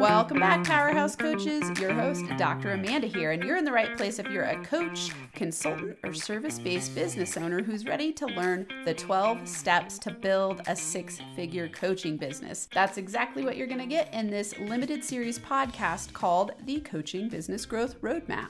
Welcome back, Powerhouse Coaches. Your host, Dr. Amanda here, and you're in the right place if you're a coach, consultant, or service based business owner who's ready to learn the 12 steps to build a six figure coaching business. That's exactly what you're going to get in this limited series podcast called the Coaching Business Growth Roadmap.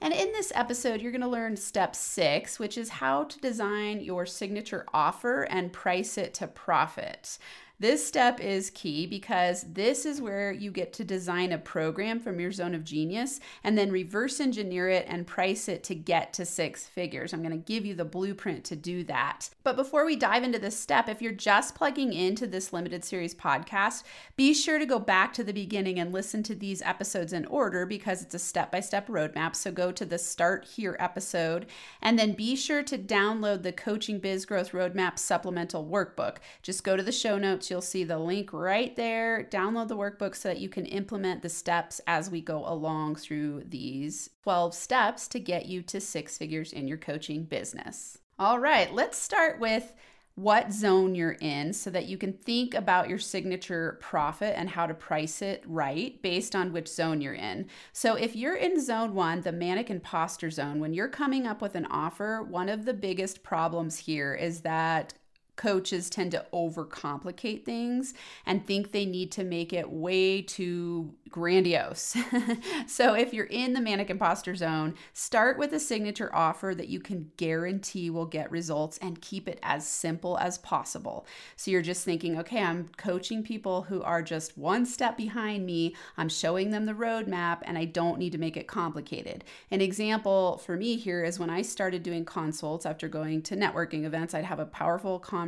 And in this episode, you're going to learn step six, which is how to design your signature offer and price it to profit. This step is key because this is where you get to design a program from your zone of genius and then reverse engineer it and price it to get to six figures. I'm going to give you the blueprint to do that. But before we dive into this step, if you're just plugging into this limited series podcast, be sure to go back to the beginning and listen to these episodes in order because it's a step by step roadmap. So go to the start here episode and then be sure to download the Coaching Biz Growth Roadmap supplemental workbook. Just go to the show notes notes, you'll see the link right there. Download the workbook so that you can implement the steps as we go along through these 12 steps to get you to six figures in your coaching business. All right, let's start with what zone you're in so that you can think about your signature profit and how to price it right based on which zone you're in. So, if you're in zone one, the manic imposter zone, when you're coming up with an offer, one of the biggest problems here is that coaches tend to overcomplicate things and think they need to make it way too grandiose. so if you're in the manic imposter zone, start with a signature offer that you can guarantee will get results and keep it as simple as possible. So you're just thinking, okay, I'm coaching people who are just one step behind me. I'm showing them the roadmap and I don't need to make it complicated. An example for me here is when I started doing consults after going to networking events, I'd have a powerful conversation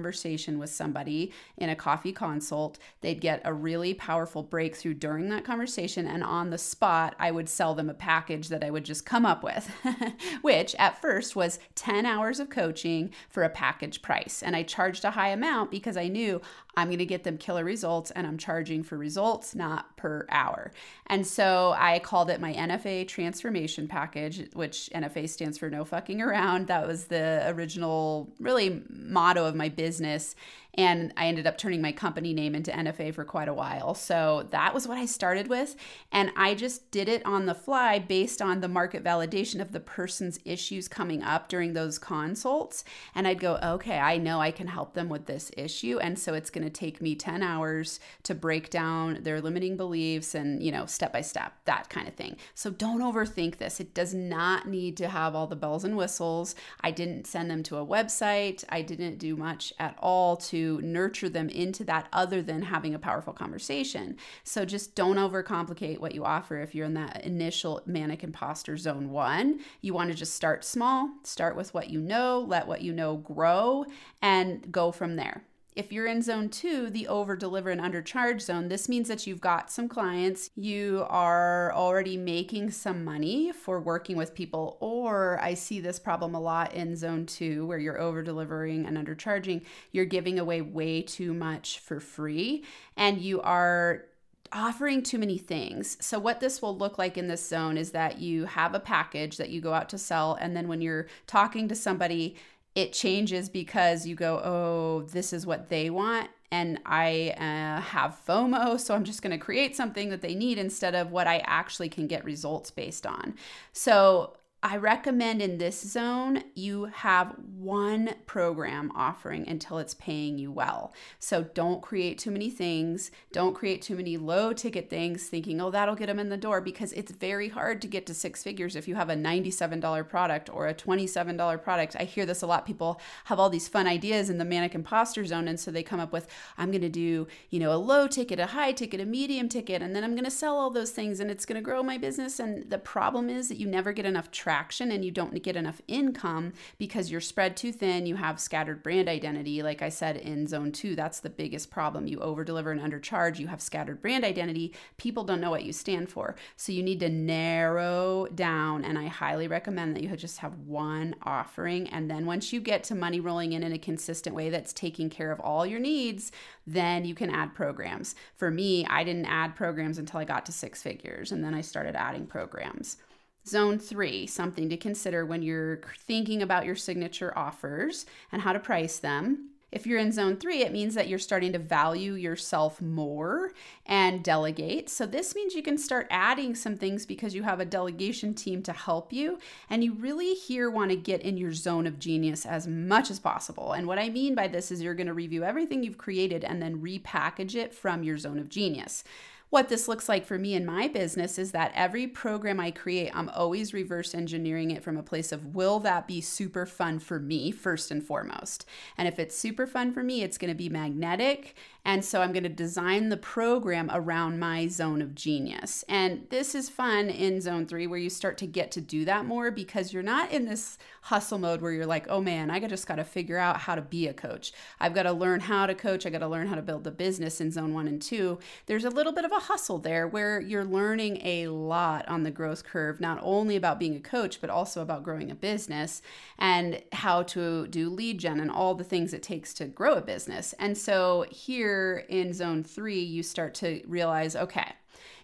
with somebody in a coffee consult. They'd get a really powerful breakthrough during that conversation conversation and on the spot I would sell them a package that I would just come up with, which at first was 10 hours of coaching for a package price. And I charged a high amount because I knew I'm going to get them killer results and I'm charging for results, not per hour. And so I called it my NFA transformation package, which NFA stands for no fucking around. That was the original, really, motto of my business. And I ended up turning my company name into NFA for quite a while. So that was what I started with. And I just did it on the fly based on the market validation of the person's issues coming up during those consults. And I'd go, okay, I know I can help them with this issue. And so it's going to take me 10 hours to break down their limiting beliefs and, you know, step by step, that kind of thing. So don't overthink this. It does not need to have all the bells and whistles. I didn't send them to a website, I didn't do much at all to nurture them into that other than having a powerful conversation. So just don't overcomplicate what you offer if you're in that initial manic imposter zone one. You want to just start small, start with what you know, let what you know grow, and go from there. If you're in zone two, the over deliver and undercharge zone, this means that you've got some clients, you are already making some money for working with people, or I see this problem a lot in zone two where you're over delivering and undercharging. You're giving away way too much for free, and you are offering too many things. So, what this will look like in this zone is that you have a package that you go out to sell, and then when you're talking to somebody, it changes because you go, oh, this is what they want. And I uh, have FOMO, so I'm just going to create something that they need instead of what I actually can get results based on. So I recommend in this zone you have one program offering until it's paying you well. So don't create too many things. Don't create too many low ticket things thinking, oh, that'll get them in the door because it's very hard to get to six figures if you have a $97 product or a $27 product. I hear this a lot. People have all these fun ideas in the manic imposter zone. And so they come up with, I'm going to do, you know, a low ticket, a high ticket, a medium ticket, and then I'm going to sell all those things and it's going to grow my business. And the problem is that you never get enough traction and you don't get enough income because you're spread too thin. You have scattered brand identity. Like I said in zone two, that's the biggest problem. You over deliver and undercharge. You have scattered brand identity. People don't know what you stand for. So you need to narrow down. And I highly recommend that you just have one offering. And then once you get to money rolling in in a consistent way that's taking care of all your needs, then you can add programs. For me, I didn't add programs until I got to six figures. And then I started adding programs. Zone three, something to consider when you're thinking about your signature offers and how to price them. If you're in zone three, it means that you're starting to value yourself more and delegate. So, this means you can start adding some things because you have a delegation team to help you. And you really here want to get in your zone of genius as much as possible. And what I mean by this is you're going to review everything you've created and then repackage it from your zone of genius. What this looks like for me in my business is that every program I create, I'm always reverse engineering it from a place of will that be super fun for me, first and foremost. And if it's super fun for me, it's going to be magnetic and so I'm going to design the program around my zone of genius. And this is fun in zone three where you start to get to do that more because you're not in this hustle mode where you're like, oh man, I just got to figure out how to be a coach. I've got to learn how to coach. I got to learn how to build the business in zone one and two. There's a little bit of a hustle there where you're learning a lot on the growth curve, not only about being a coach, but also about growing a business and how to do lead gen and all the things it takes to grow a business. And so here, in zone three, you start to realize okay,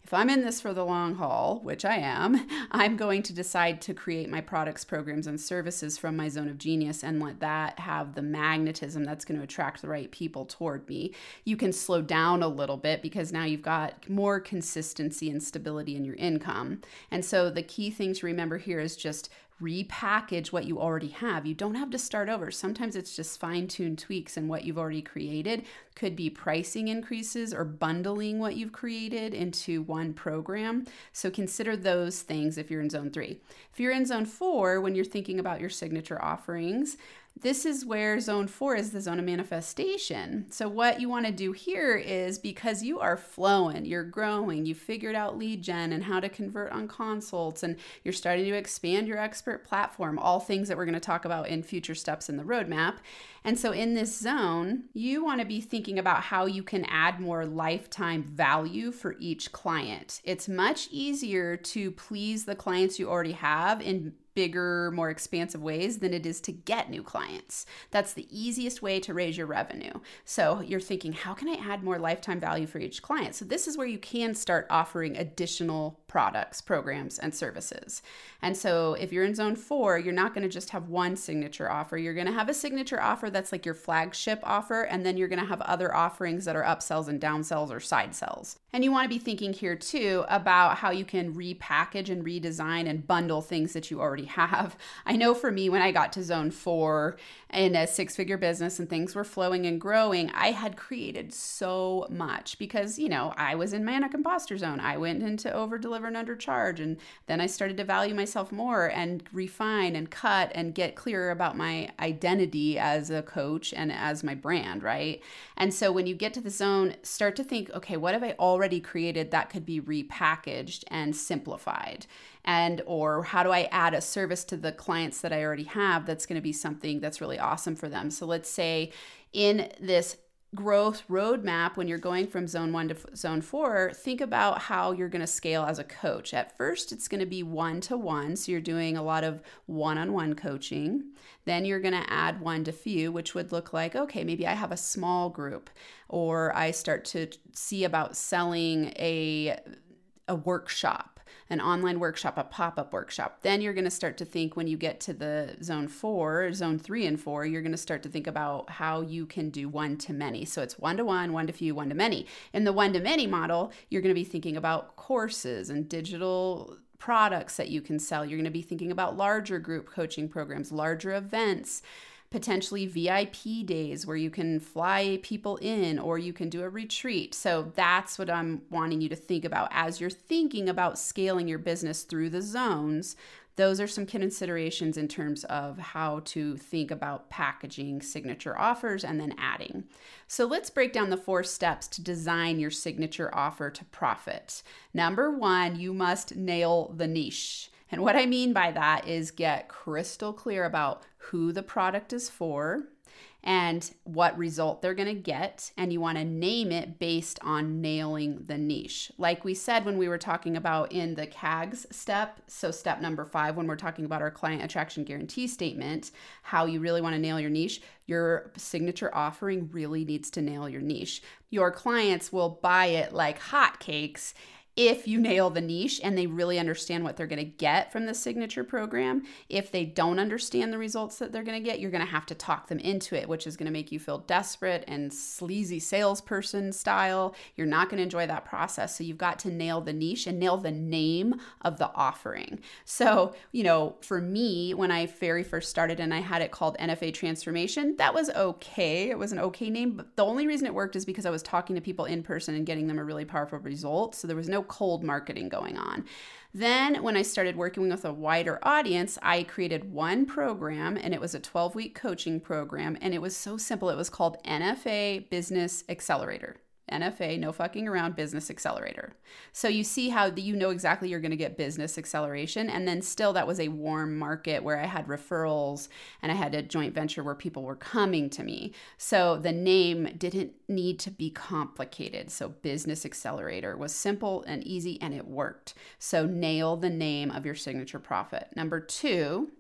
if I'm in this for the long haul, which I am, I'm going to decide to create my products, programs, and services from my zone of genius and let that have the magnetism that's going to attract the right people toward me. You can slow down a little bit because now you've got more consistency and stability in your income. And so the key thing to remember here is just repackage what you already have. You don't have to start over. Sometimes it's just fine tuned tweaks in what you've already created. Could be pricing increases or bundling what you've created into one program. So consider those things if you're in zone three. If you're in zone four, when you're thinking about your signature offerings, this is where zone four is the zone of manifestation. So, what you want to do here is because you are flowing, you're growing, you figured out lead gen and how to convert on consults, and you're starting to expand your expert platform, all things that we're going to talk about in future steps in the roadmap. And so, in this zone, you want to be thinking about how you can add more lifetime value for each client. It's much easier to please the clients you already have in bigger, more expansive ways than it is to get new clients. That's the easiest way to raise your revenue. So you're thinking, how can I add more lifetime value for each client? So this is where you can start offering additional products, programs, and services. And so if you're in zone four, you're not going to just have one signature offer. You're going to have a signature offer that's like your flagship offer, and then you're going to have other offerings that are upsells and downsells or side sells. And you want to be thinking here too about how you can repackage and redesign and bundle things that you already have. I know for me, when I got to zone four in a six figure business and things were flowing and growing, I had created so much because, you know, I was in manic imposter zone. I went into over and undercharge. And then I started to value myself more and refine and cut and get clearer about my identity as a coach and as my brand, right? And so when you get to the zone, start to think, okay, what have I already created that could be repackaged and simplified? and or how do I add a service to the clients that I already have that's going to be something that's really awesome for them. So let's say in this growth roadmap when you're going from zone 1 to zone 4 think about how you're going to scale as a coach. At first it's going to be one to one so you're doing a lot of one-on-one coaching. Then you're going to add one to few which would look like okay maybe i have a small group or i start to see about selling a a workshop an online workshop, a pop up workshop. Then you're going to start to think when you get to the zone four, zone three and four, you're going to start to think about how you can do one to many. So it's one to one, one to few, one to many. In the one to many model, you're going to be thinking about courses and digital products that you can sell. You're going to be thinking about larger group coaching programs, larger events potentially VIP days where you can fly people in or you can do a retreat. So that's what I'm wanting you to think about as you're thinking about scaling your business through the zones. Those are some considerations in terms of how to think about packaging signature offers and then adding. So let's break down the four steps to design your signature offer to profit. Number one, you must nail the niche. And what I mean by that is get crystal clear about who the product is for and what result they're going to get. And you want to name it based on nailing the niche. Like we said when we were talking about in the CAGS step, so step number five, when we're talking about our client attraction guarantee statement, how you really want to nail your niche, your signature offering really needs to nail your niche. Your clients will buy it like hotcakes if you nail the niche and they really understand what they're going to get from the signature program. If they don't understand the results that they're going to get, you're going to have to talk them into it, which is going to make you feel desperate and sleazy salesperson style. You're not going to enjoy that process. So you've got to nail the niche and nail the name of the offering. So, you know, for me, when I very first started and I had it called NFA Transformation, that was okay. It was an okay name, but the only reason it worked is because I was talking to people in person and getting them a really powerful result. So there was no cold marketing going on. Then, when I started working with a wider audience, I created one program and it was a 12 week coaching program. And it was so simple. It was called NFA Business Accelerator. NFA, no fucking around business accelerator. So you see how you know exactly you're going to get business acceleration. And then still, that was a warm market where I had referrals and I had a joint venture where people were coming to me. So the name didn't need to be complicated. So business accelerator was simple and easy and it worked. So nail the name of your signature profit. Number two,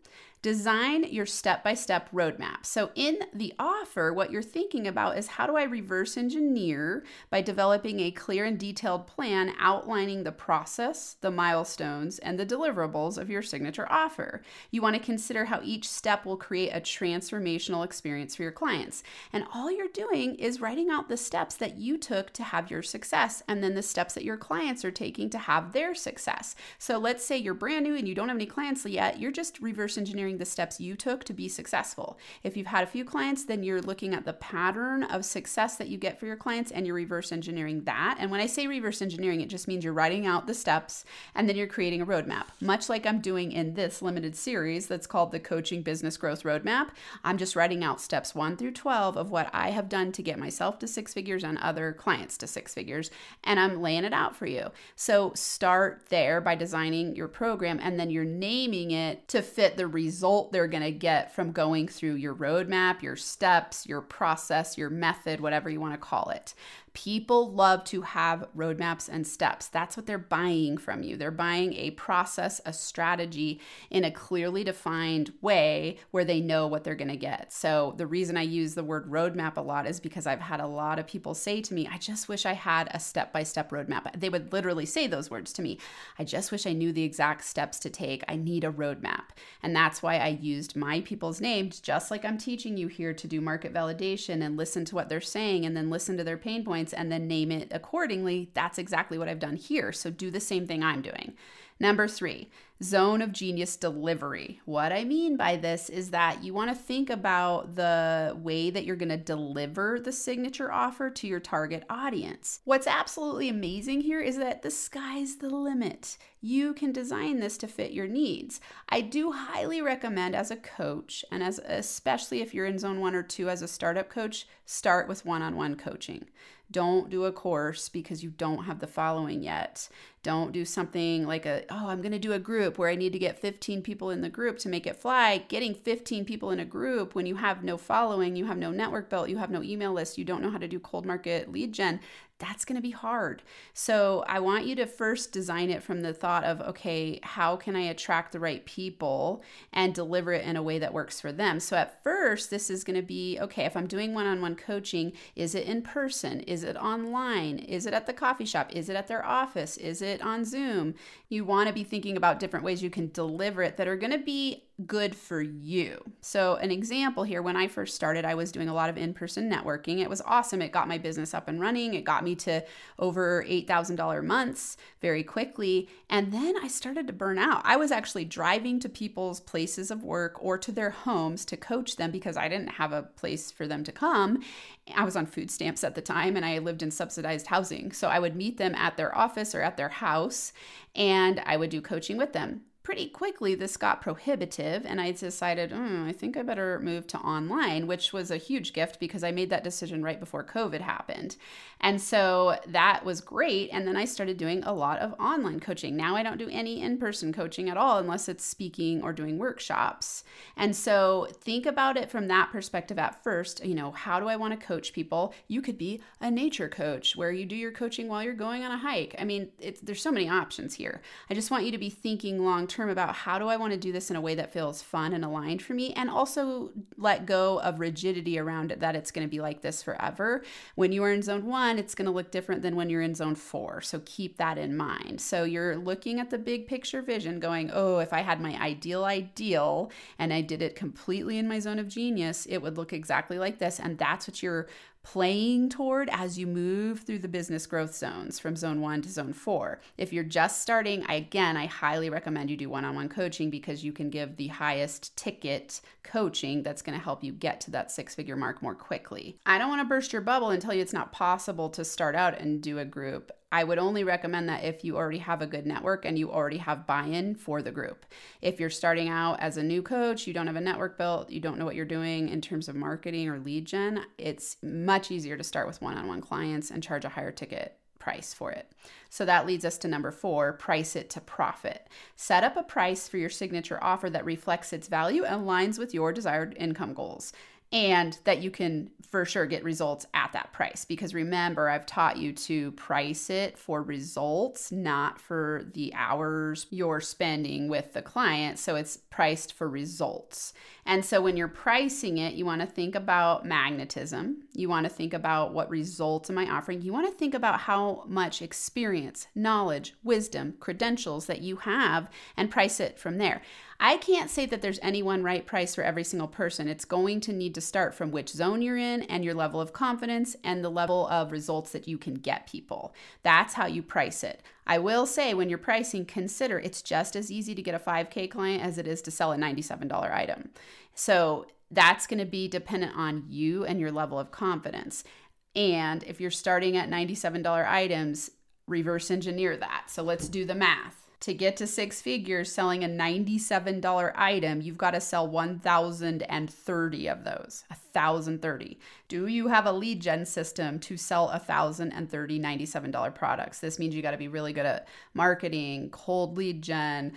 Design your step by step roadmap. So, in the offer, what you're thinking about is how do I reverse engineer by developing a clear and detailed plan outlining the process, the milestones, and the deliverables of your signature offer. You want to consider how each step will create a transformational experience for your clients. And all you're doing is writing out the steps that you took to have your success and then the steps that your clients are taking to have their success. So, let's say you're brand new and you don't have any clients yet, you're just reverse engineering the steps you took to be successful. If you've had a few clients, then you're looking at the pattern of success that you get for your clients and you're reverse engineering that. And when I say reverse engineering, it just means you're writing out the steps and then you're creating a roadmap, much like I'm doing in this limited series that's called the Coaching Business Growth Roadmap. I'm just writing out steps one through 12 of what I have done to get myself to six figures and other clients to six figures, and I'm laying it out for you. So start there by designing your program and then you're naming it to fit the result result they're going to get from going through your roadmap, your steps, your process, your method, whatever you want to call it. People love to have roadmaps and steps. That's what they're buying from you. They're buying a process, a strategy in a clearly defined way where they know what they're going to get. So, the reason I use the word roadmap a lot is because I've had a lot of people say to me, I just wish I had a step by step roadmap. They would literally say those words to me. I just wish I knew the exact steps to take. I need a roadmap. And that's why I used my people's names, just like I'm teaching you here to do market validation and listen to what they're saying and then listen to their pain points points and then name it accordingly, that's exactly what I've done here. So do the same thing I'm doing. Number three, zone of genius delivery. What I mean by this is that you want to think about the way that you're going to deliver the signature offer to your target audience. What's absolutely amazing here is that the sky's the limit. You can design this to fit your needs. I do highly recommend as a coach and as especially if you're in zone 1 or 2 as a startup coach, start with one-on-one coaching. Don't do a course because you don't have the following yet. Don't do something like a, oh, I'm going to do a group where I need to get 15 people in the group to make it fly. Getting 15 people in a group when you have no following, you have no network built, you have no email list, you don't know how to do cold market lead gen, that's going to be hard. So I want you to first design it from the thought of, okay, how can I attract the right people and deliver it in a way that works for them? So at first, this is going to be, okay, if I'm doing one on one coaching, is it in person? Is it online? Is it at the coffee shop? Is it at their office? Is it on Zoom? You want to be thinking about different ways you can deliver it that are going to be good for you. So, an example here when I first started, I was doing a lot of in person networking. It was awesome. It got my business up and running, it got me to over $8,000 months very quickly. And then I started to burn out. I was actually driving to people's places of work or to their homes to coach them because I didn't have a place for them to come. I was on food stamps at the time and I lived in subsidized housing. So, I would meet them at their office or at their house and I would do coaching with them pretty quickly this got prohibitive and i decided mm, i think i better move to online which was a huge gift because i made that decision right before covid happened. And so that was great and then i started doing a lot of online coaching. Now i don't do any in-person coaching at all unless it's speaking or doing workshops. And so think about it from that perspective at first you know how do i want to coach people? You could be a nature coach where you do your coaching while you're going on a hike. I mean there's so many options here. I just want you to be thinking long term about how do I want to do this in a way that feels fun and aligned for me, and also let go of rigidity around it that it's going to be like this forever. When you are in zone one, it's going to look different than when you're in zone four. So keep that in mind. So you're looking at the big picture vision, going, oh, if I had my ideal ideal and I did it completely in my zone of genius, it would look exactly like this. And that's what you're playing toward as you move through the business growth zones from zone one to zone four. If you're just starting, I, again, I highly recommend you do one on one coaching because you can give the highest ticket coaching that's going to help you get to that six figure mark more quickly. I don't want to burst your bubble and tell you it's not possible to start out and do a group. I would only recommend that if you already have a good network and you already have buy in for the group. If you're starting out as a new coach, you don't have a network built, you don't know what you're doing in terms of marketing or lead gen, it's much easier to start with one on one clients and charge a higher ticket price for it. So that leads us to number four price it to profit. Set up a price for your signature offer that reflects its value and aligns with your desired income goals and that you can for sure get results at that price. Because remember, I've taught you to price it for results, not for the hours you're spending with the client. So it's priced for results. And so when you're pricing it, you want to think about magnetism. You want to think about what results am I offering. You want to think about how much experience, knowledge, wisdom, credentials that you have and price it from there. I can't say that there's any one right price for every single person. It's going to need to start from which zone you're in and your level of confidence and the level of results that you can get people. That's how you price it. I will say when you're pricing, consider it's just as easy to get a 5K client as it is to sell a $97 item. So that's going to be dependent on you and your level of confidence. And if you're starting at $97 items, reverse engineer that. So let's do the math to get to six figures selling a $97 item, you've got to sell 1,030 of those. 1,030. Do you have a lead gen system to sell 1,030 $97 products? This means you got to be really good at marketing, cold lead gen.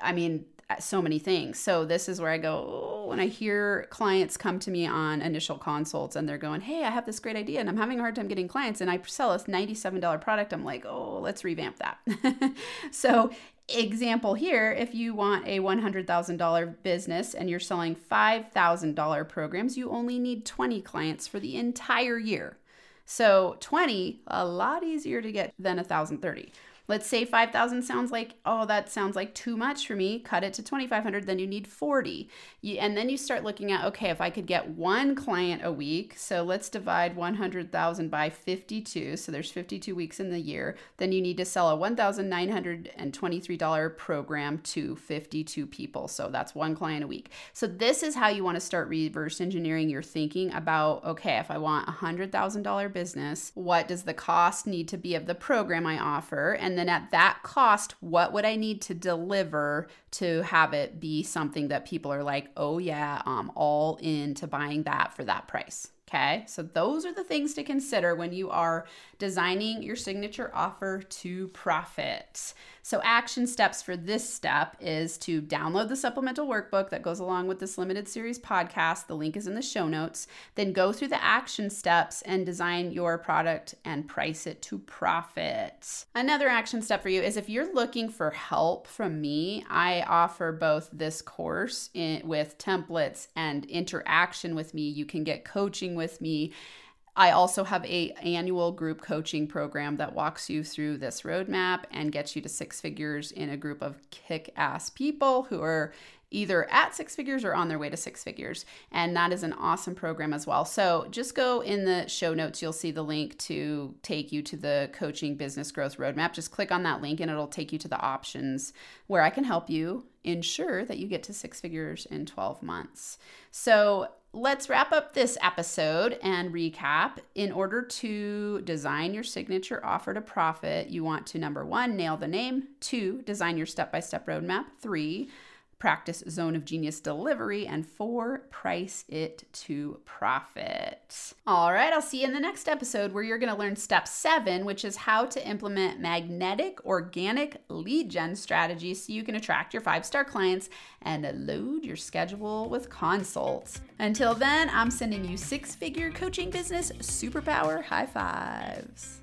I mean, so many things. So this is where I go oh, when I hear clients come to me on initial consults and they're going, "Hey, I have this great idea and I'm having a hard time getting clients and I sell a $97 product." I'm like, "Oh, let's revamp that." so, example here, if you want a $100,000 business and you're selling $5,000 programs, you only need 20 clients for the entire year. So, 20 a lot easier to get than 1030. Let's say 5,000 sounds like, oh, that sounds like too much for me. Cut it to 2,500, then you need 40. You, and then you start looking at, okay, if I could get one client a week, so let's divide 100,000 by 52. So there's 52 weeks in the year. Then you need to sell a $1,923 program to 52 people. So that's one client a week. So this is how you want to start reverse engineering your thinking about, okay, if I want a $100,000 business, what does the cost need to be of the program I offer? And then at that cost, what would I need to deliver to have it be something that people are like, oh, yeah, I'm all into buying that for that price? Okay, so those are the things to consider when you are designing your signature offer to profit. So, action steps for this step is to download the supplemental workbook that goes along with this limited series podcast. The link is in the show notes. Then go through the action steps and design your product and price it to profit. Another action step for you is if you're looking for help from me, I offer both this course in, with templates and interaction with me. You can get coaching with me I also have a annual group coaching program that walks you through this roadmap and gets you to six figures in a group of kick-ass people who are either at six figures or on their way to six figures. And that is an awesome program as well. So just go in the show notes, you'll see the link to take you to the coaching business growth roadmap. Just click on that link and it'll take you to the options where I can help you ensure that you get to six figures in 12 months. So let's wrap up this episode and recap. In order to design your signature offer to profit, you want to number one, nail the name, two, design your step by step roadmap, three, practice zone of genius delivery, and four, price it to profit. All right, I'll see you in the next episode where you're going to learn step seven, which is how to implement magnetic organic lead gen strategies so you can attract your five star clients and load your schedule with consults. Until then, I'm sending you six figure coaching business superpower high fives.